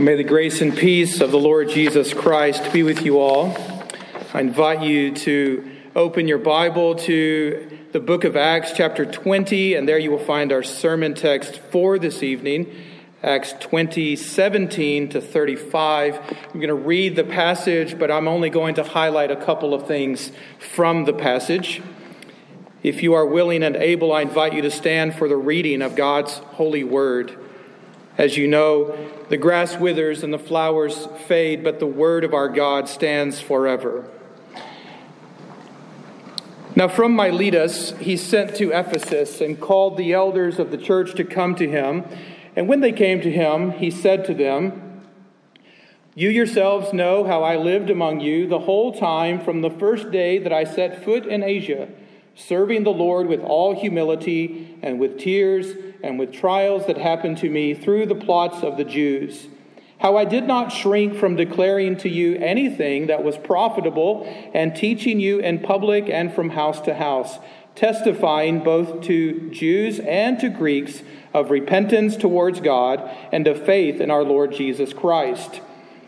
Well, may the grace and peace of the Lord Jesus Christ be with you all. I invite you to open your Bible to the book of Acts, chapter 20, and there you will find our sermon text for this evening, Acts 20, 17 to 35. I'm going to read the passage, but I'm only going to highlight a couple of things from the passage. If you are willing and able, I invite you to stand for the reading of God's holy word. As you know, the grass withers and the flowers fade, but the word of our God stands forever. Now, from Miletus, he sent to Ephesus and called the elders of the church to come to him. And when they came to him, he said to them, You yourselves know how I lived among you the whole time from the first day that I set foot in Asia, serving the Lord with all humility and with tears and with trials that happened to me through the plots of the Jews. How I did not shrink from declaring to you anything that was profitable and teaching you in public and from house to house, testifying both to Jews and to Greeks of repentance towards God and of faith in our Lord Jesus Christ.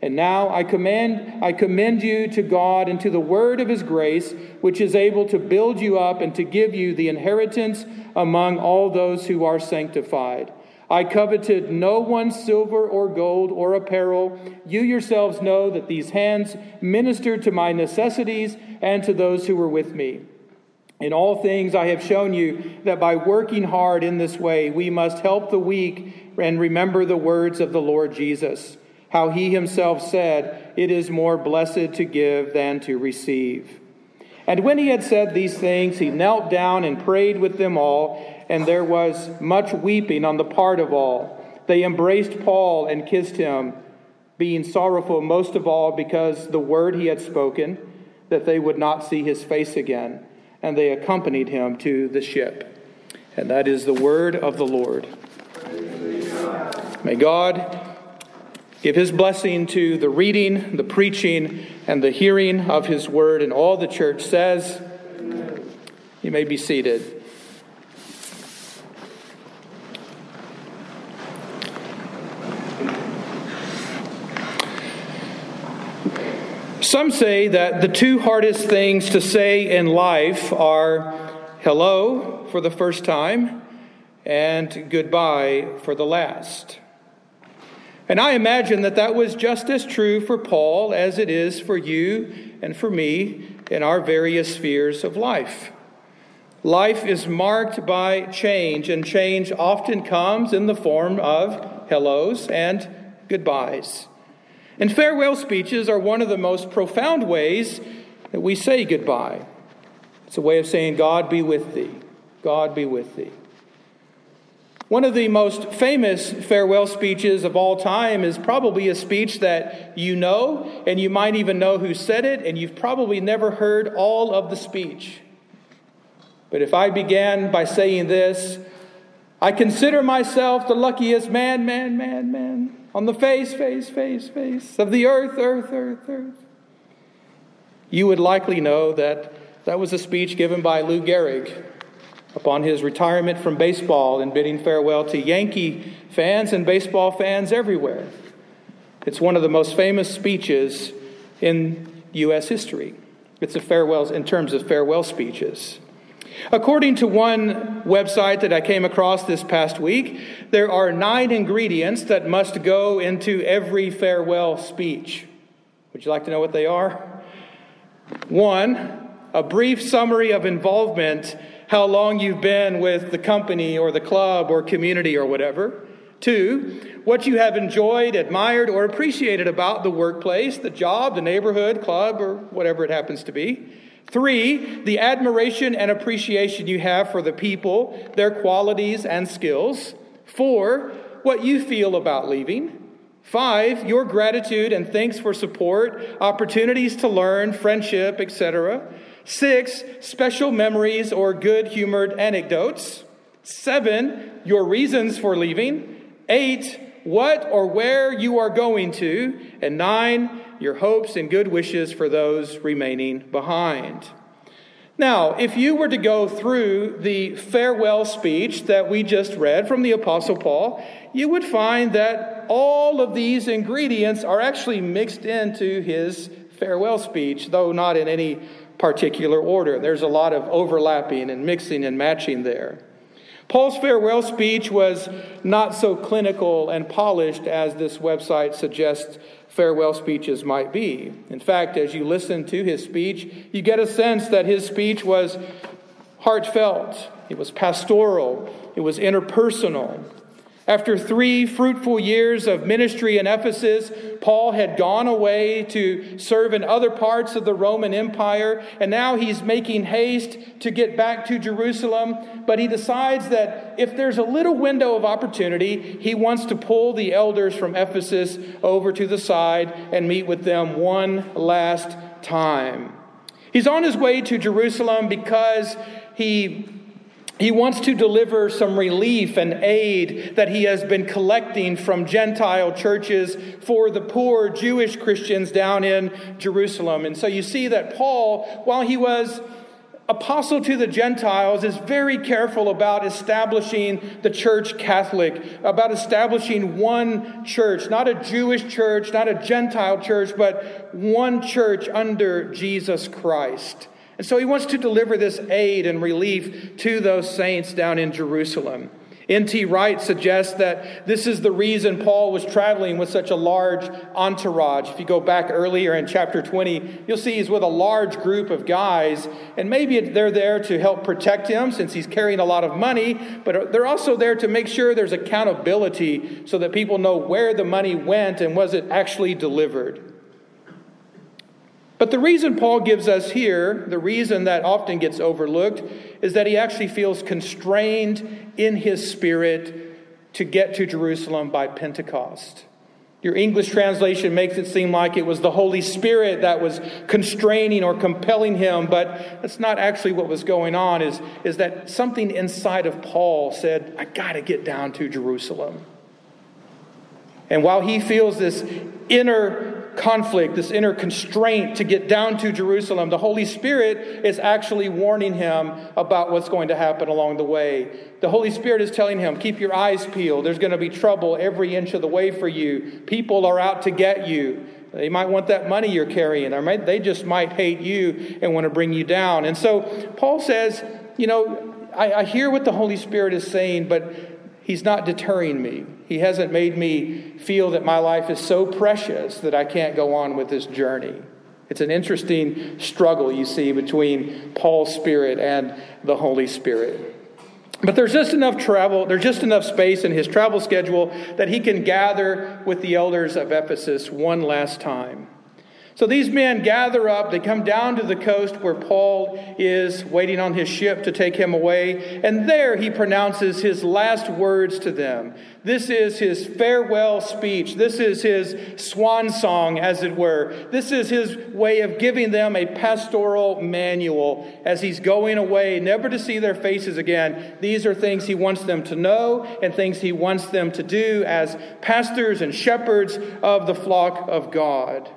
And now I command I commend you to God and to the word of his grace, which is able to build you up and to give you the inheritance among all those who are sanctified. I coveted no one's silver or gold or apparel. You yourselves know that these hands ministered to my necessities and to those who were with me. In all things, I have shown you that by working hard in this way, we must help the weak and remember the words of the Lord Jesus how he himself said, It is more blessed to give than to receive. And when he had said these things, he knelt down and prayed with them all, and there was much weeping on the part of all. They embraced Paul and kissed him, being sorrowful most of all because the word he had spoken, that they would not see his face again. And they accompanied him to the ship. And that is the word of the Lord. May God Give his blessing to the reading, the preaching, and the hearing of his word. And all the church says, Amen. You may be seated. Some say that the two hardest things to say in life are hello for the first time and goodbye for the last. And I imagine that that was just as true for Paul as it is for you and for me in our various spheres of life. Life is marked by change, and change often comes in the form of hellos and goodbyes. And farewell speeches are one of the most profound ways that we say goodbye. It's a way of saying, God be with thee. God be with thee. One of the most famous farewell speeches of all time is probably a speech that you know, and you might even know who said it, and you've probably never heard all of the speech. But if I began by saying this, I consider myself the luckiest man, man, man, man on the face, face, face, face of the earth, earth, earth, earth. You would likely know that that was a speech given by Lou Gehrig upon his retirement from baseball and bidding farewell to Yankee fans and baseball fans everywhere. It's one of the most famous speeches in U.S. history. It's a farewell in terms of farewell speeches. According to one website that I came across this past week, there are nine ingredients that must go into every farewell speech. Would you like to know what they are? One, a brief summary of involvement, how long you've been with the company or the club or community or whatever. Two, what you have enjoyed, admired, or appreciated about the workplace, the job, the neighborhood, club, or whatever it happens to be. Three, the admiration and appreciation you have for the people, their qualities and skills. Four, what you feel about leaving. Five, your gratitude and thanks for support, opportunities to learn, friendship, etc. Six, special memories or good humored anecdotes. Seven, your reasons for leaving. Eight, what or where you are going to. And nine, your hopes and good wishes for those remaining behind. Now, if you were to go through the farewell speech that we just read from the Apostle Paul, you would find that all of these ingredients are actually mixed into his farewell speech, though not in any particular order. There's a lot of overlapping and mixing and matching there. Paul's farewell speech was not so clinical and polished as this website suggests farewell speeches might be. In fact, as you listen to his speech, you get a sense that his speech was heartfelt, it was pastoral, it was interpersonal. After three fruitful years of ministry in Ephesus, Paul had gone away to serve in other parts of the Roman Empire, and now he's making haste to get back to Jerusalem. But he decides that if there's a little window of opportunity, he wants to pull the elders from Ephesus over to the side and meet with them one last time. He's on his way to Jerusalem because he he wants to deliver some relief and aid that he has been collecting from Gentile churches for the poor Jewish Christians down in Jerusalem. And so you see that Paul, while he was apostle to the Gentiles, is very careful about establishing the church Catholic, about establishing one church, not a Jewish church, not a Gentile church, but one church under Jesus Christ. And so he wants to deliver this aid and relief to those saints down in Jerusalem. N.T. Wright suggests that this is the reason Paul was traveling with such a large entourage. If you go back earlier in chapter 20, you'll see he's with a large group of guys, and maybe they're there to help protect him since he's carrying a lot of money, but they're also there to make sure there's accountability so that people know where the money went and was it actually delivered. But the reason Paul gives us here, the reason that often gets overlooked, is that he actually feels constrained in his spirit to get to Jerusalem by Pentecost. Your English translation makes it seem like it was the Holy Spirit that was constraining or compelling him, but that's not actually what was going on, is, is that something inside of Paul said, I got to get down to Jerusalem. And while he feels this inner conflict, this inner constraint to get down to Jerusalem, the Holy Spirit is actually warning him about what's going to happen along the way. The Holy Spirit is telling him, keep your eyes peeled. There's going to be trouble every inch of the way for you. People are out to get you. They might want that money you're carrying, or they just might hate you and want to bring you down. And so Paul says, you know, I, I hear what the Holy Spirit is saying, but he's not deterring me. He hasn't made me feel that my life is so precious that I can't go on with this journey. It's an interesting struggle you see between Paul's spirit and the Holy Spirit. But there's just enough travel, there's just enough space in his travel schedule that he can gather with the elders of Ephesus one last time. So these men gather up, they come down to the coast where Paul is waiting on his ship to take him away, and there he pronounces his last words to them. This is his farewell speech. This is his swan song, as it were. This is his way of giving them a pastoral manual as he's going away, never to see their faces again. These are things he wants them to know and things he wants them to do as pastors and shepherds of the flock of God.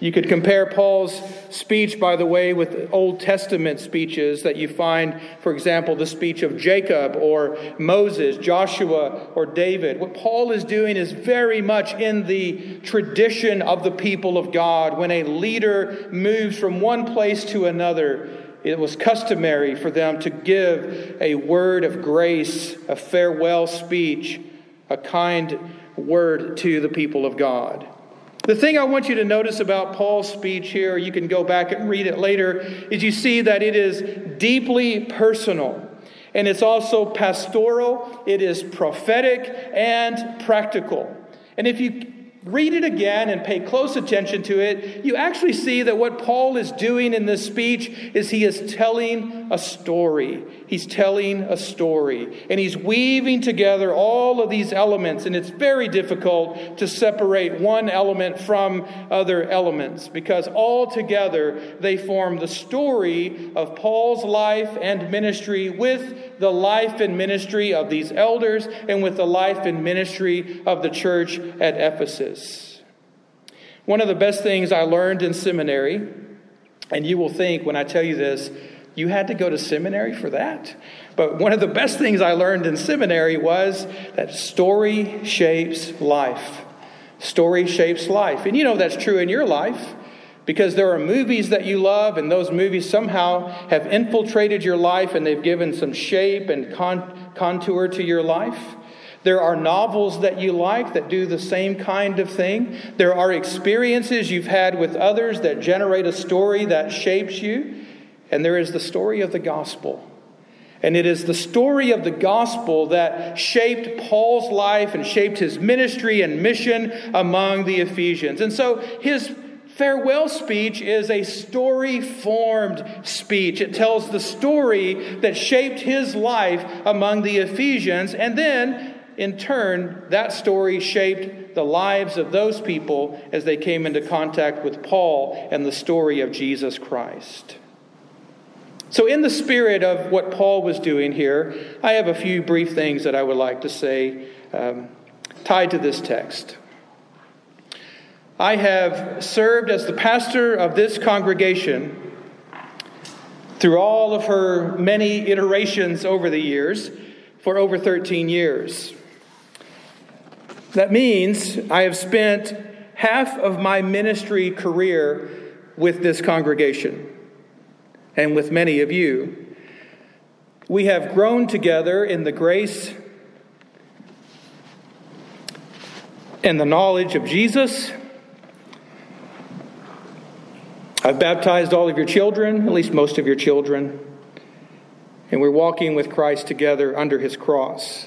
You could compare Paul's speech, by the way, with Old Testament speeches that you find, for example, the speech of Jacob or Moses, Joshua, or David. What Paul is doing is very much in the tradition of the people of God. When a leader moves from one place to another, it was customary for them to give a word of grace, a farewell speech, a kind word to the people of God. The thing I want you to notice about Paul's speech here, you can go back and read it later, is you see that it is deeply personal. And it's also pastoral, it is prophetic and practical. And if you read it again and pay close attention to it, you actually see that what Paul is doing in this speech is he is telling a story. He's telling a story. And he's weaving together all of these elements. And it's very difficult to separate one element from other elements because all together they form the story of Paul's life and ministry with the life and ministry of these elders and with the life and ministry of the church at Ephesus. One of the best things I learned in seminary, and you will think when I tell you this, you had to go to seminary for that? But one of the best things I learned in seminary was that story shapes life. Story shapes life. And you know that's true in your life because there are movies that you love, and those movies somehow have infiltrated your life and they've given some shape and con- contour to your life. There are novels that you like that do the same kind of thing. There are experiences you've had with others that generate a story that shapes you. And there is the story of the gospel. And it is the story of the gospel that shaped Paul's life and shaped his ministry and mission among the Ephesians. And so his farewell speech is a story formed speech. It tells the story that shaped his life among the Ephesians, and then, in turn, that story shaped the lives of those people as they came into contact with Paul and the story of Jesus Christ. So, in the spirit of what Paul was doing here, I have a few brief things that I would like to say um, tied to this text. I have served as the pastor of this congregation through all of her many iterations over the years for over 13 years. That means I have spent half of my ministry career with this congregation and with many of you. We have grown together in the grace and the knowledge of Jesus I've baptized all of your children, at least most of your children, and we're walking with Christ together under his cross.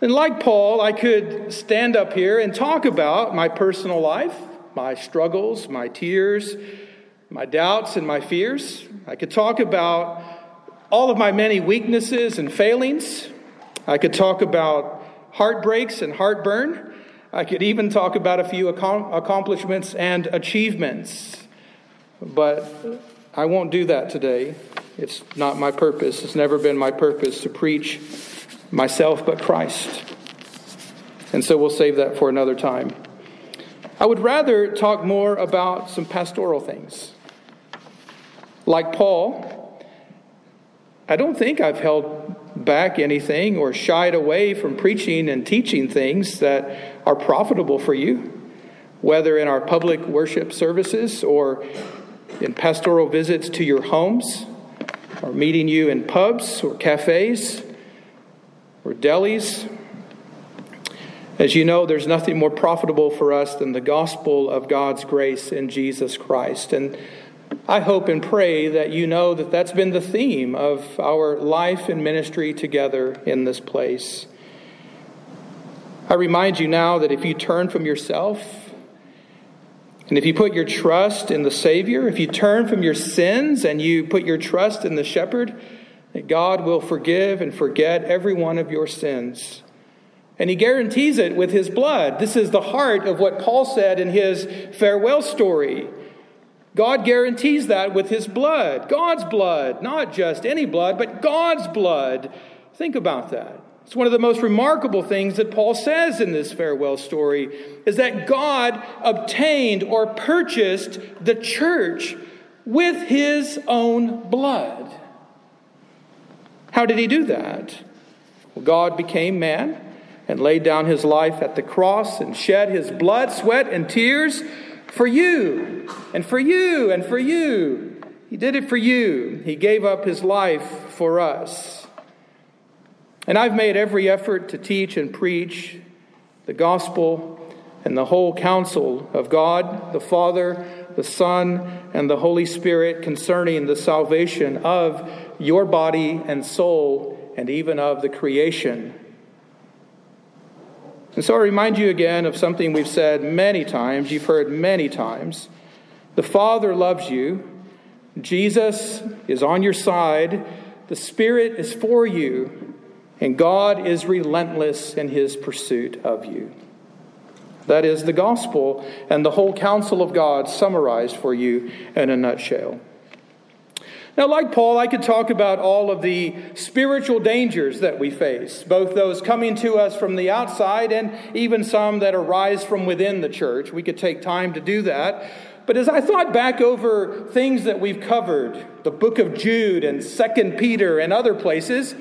And like Paul, I could stand up here and talk about my personal life, my struggles, my tears, my doubts, and my fears. I could talk about all of my many weaknesses and failings. I could talk about heartbreaks and heartburn. I could even talk about a few accomplishments and achievements. But I won't do that today. It's not my purpose. It's never been my purpose to preach myself but Christ. And so we'll save that for another time. I would rather talk more about some pastoral things. Like Paul, I don't think I've held back anything or shied away from preaching and teaching things that are profitable for you, whether in our public worship services or in pastoral visits to your homes, or meeting you in pubs or cafes or delis. As you know, there's nothing more profitable for us than the gospel of God's grace in Jesus Christ. And I hope and pray that you know that that's been the theme of our life and ministry together in this place. I remind you now that if you turn from yourself and if you put your trust in the Savior, if you turn from your sins and you put your trust in the shepherd, God will forgive and forget every one of your sins. And he guarantees it with his blood. This is the heart of what Paul said in his farewell story. God guarantees that with his blood, God's blood, not just any blood, but God's blood. Think about that. It's one of the most remarkable things that Paul says in this farewell story is that God obtained or purchased the church with his own blood. How did he do that? Well, God became man and laid down his life at the cross and shed his blood, sweat, and tears for you and for you and for you. He did it for you. He gave up his life for us. And I've made every effort to teach and preach the gospel and the whole counsel of God, the Father, the Son, and the Holy Spirit concerning the salvation of your body and soul and even of the creation. And so I remind you again of something we've said many times, you've heard many times. The Father loves you, Jesus is on your side, the Spirit is for you, and God is relentless in his pursuit of you. That is the gospel and the whole counsel of God summarized for you in a nutshell. Now, like Paul, I could talk about all of the spiritual dangers that we face, both those coming to us from the outside and even some that arise from within the church. We could take time to do that. But as I thought back over things that we've covered, the book of Jude and Second Peter and other places,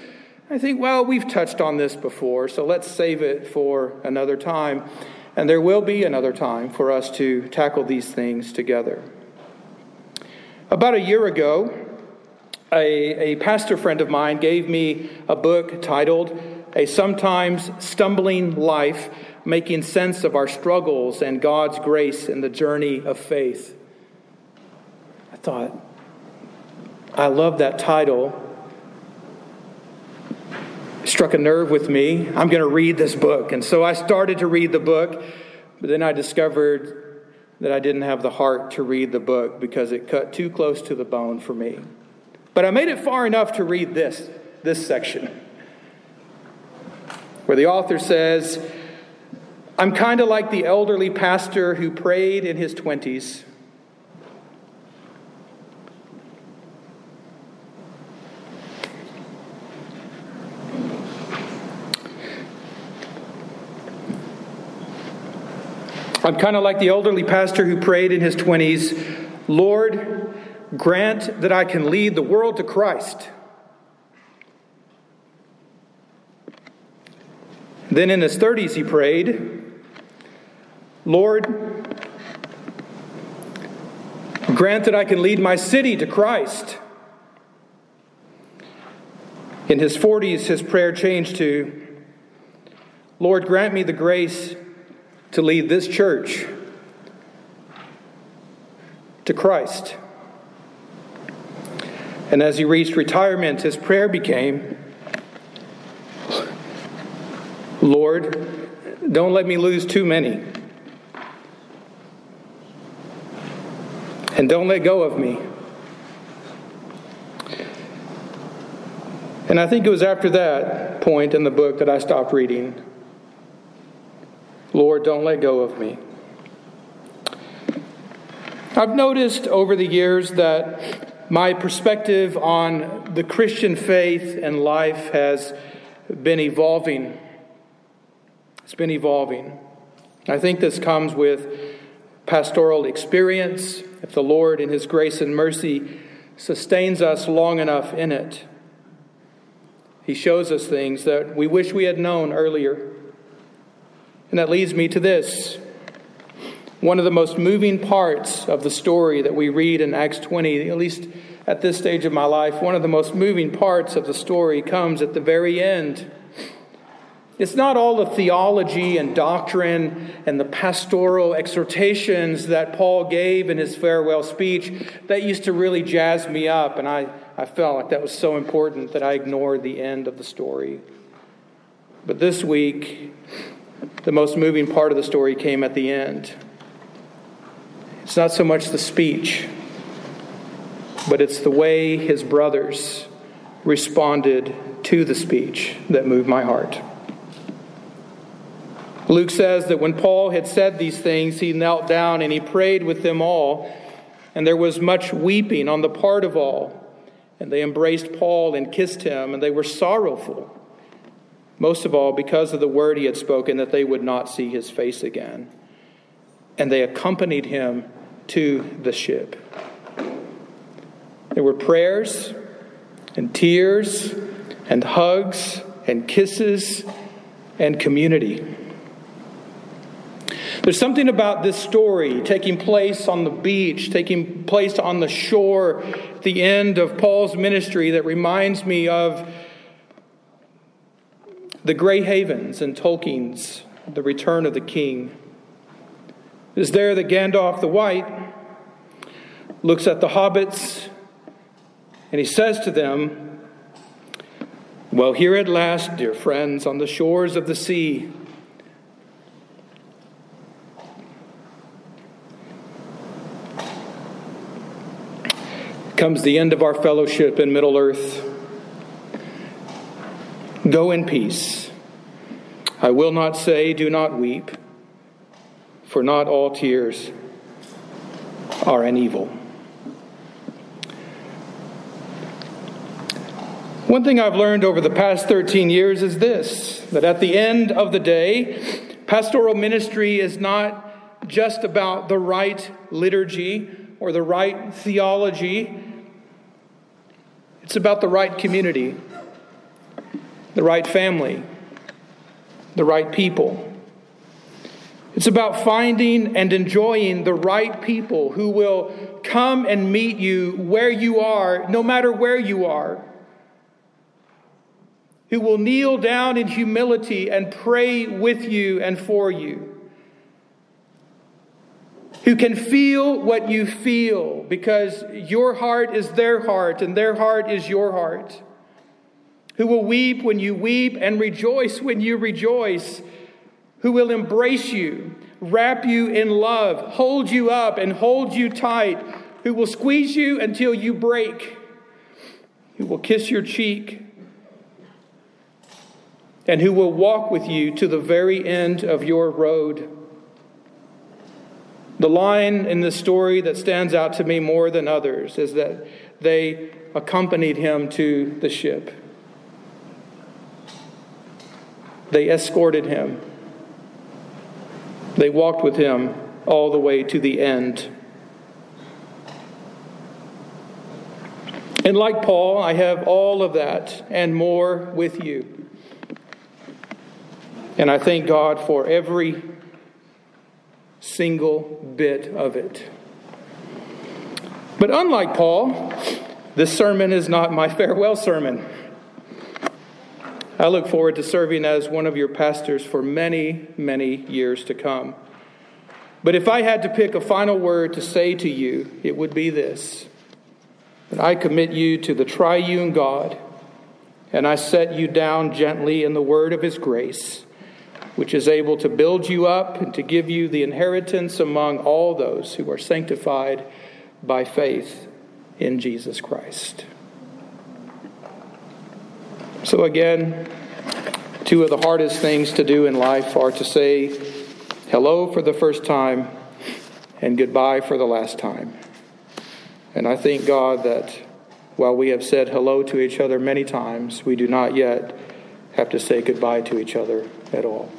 I think, well, we've touched on this before, so let's save it for another time. And there will be another time for us to tackle these things together. About a year ago, a, a pastor friend of mine gave me a book titled A Sometimes Stumbling Life Making Sense of Our Struggles and God's Grace in the Journey of Faith. I thought, I love that title. Struck a nerve with me. I'm going to read this book. And so I started to read the book, but then I discovered that I didn't have the heart to read the book because it cut too close to the bone for me. But I made it far enough to read this, this section, where the author says, I'm kind of like the elderly pastor who prayed in his 20s. I'm kind of like the elderly pastor who prayed in his 20s Lord, Grant that I can lead the world to Christ. Then in his 30s, he prayed, Lord, grant that I can lead my city to Christ. In his 40s, his prayer changed to, Lord, grant me the grace to lead this church to Christ. And as he reached retirement, his prayer became Lord, don't let me lose too many. And don't let go of me. And I think it was after that point in the book that I stopped reading. Lord, don't let go of me. I've noticed over the years that my perspective on the Christian faith and life has been evolving. It's been evolving. I think this comes with pastoral experience. If the Lord, in His grace and mercy, sustains us long enough in it, He shows us things that we wish we had known earlier. And that leads me to this. One of the most moving parts of the story that we read in Acts 20, at least at this stage of my life, one of the most moving parts of the story comes at the very end. It's not all the theology and doctrine and the pastoral exhortations that Paul gave in his farewell speech that used to really jazz me up, and I, I felt like that was so important that I ignored the end of the story. But this week, the most moving part of the story came at the end. It's not so much the speech but it's the way his brothers responded to the speech that moved my heart. Luke says that when Paul had said these things, he knelt down and he prayed with them all, and there was much weeping on the part of all. And they embraced Paul and kissed him, and they were sorrowful. Most of all because of the word he had spoken that they would not see his face again. And they accompanied him to the ship. There were prayers and tears and hugs and kisses and community. There's something about this story taking place on the beach, taking place on the shore, at the end of Paul's ministry, that reminds me of the Grey Havens and Tolkien's The Return of the King. It is there that Gandalf the White looks at the hobbits and he says to them, Well, here at last, dear friends, on the shores of the sea, comes the end of our fellowship in Middle Earth. Go in peace. I will not say, do not weep, for not all tears are an evil. One thing I've learned over the past 13 years is this that at the end of the day, pastoral ministry is not just about the right liturgy or the right theology it's about the right community, the right family, the right people. It's about finding and enjoying the right people who will come and meet you where you are, no matter where you are. Who will kneel down in humility and pray with you and for you who can feel what you feel because your heart is their heart and their heart is your heart, who will weep when you weep and rejoice when you rejoice, who will embrace you, wrap you in love, hold you up and hold you tight, who will squeeze you until you break, who will kiss your cheek. And who will walk with you to the very end of your road. The line in the story that stands out to me more than others is that they accompanied him to the ship. They escorted him. They walked with him all the way to the end. And like Paul, I have all of that and more with you. And I thank God for every single bit of it. But unlike Paul, this sermon is not my farewell sermon. I look forward to serving as one of your pastors for many, many years to come. But if I had to pick a final word to say to you, it would be this that I commit you to the triune God, and I set you down gently in the word of his grace which is able to build you up and to give you the inheritance among all those who are sanctified by faith in Jesus Christ. So, again, two of the hardest things to do in life are to say hello for the first time and goodbye for the last time. And I thank God that while we have said hello to each other many times, we do not yet have to say goodbye to each other at all.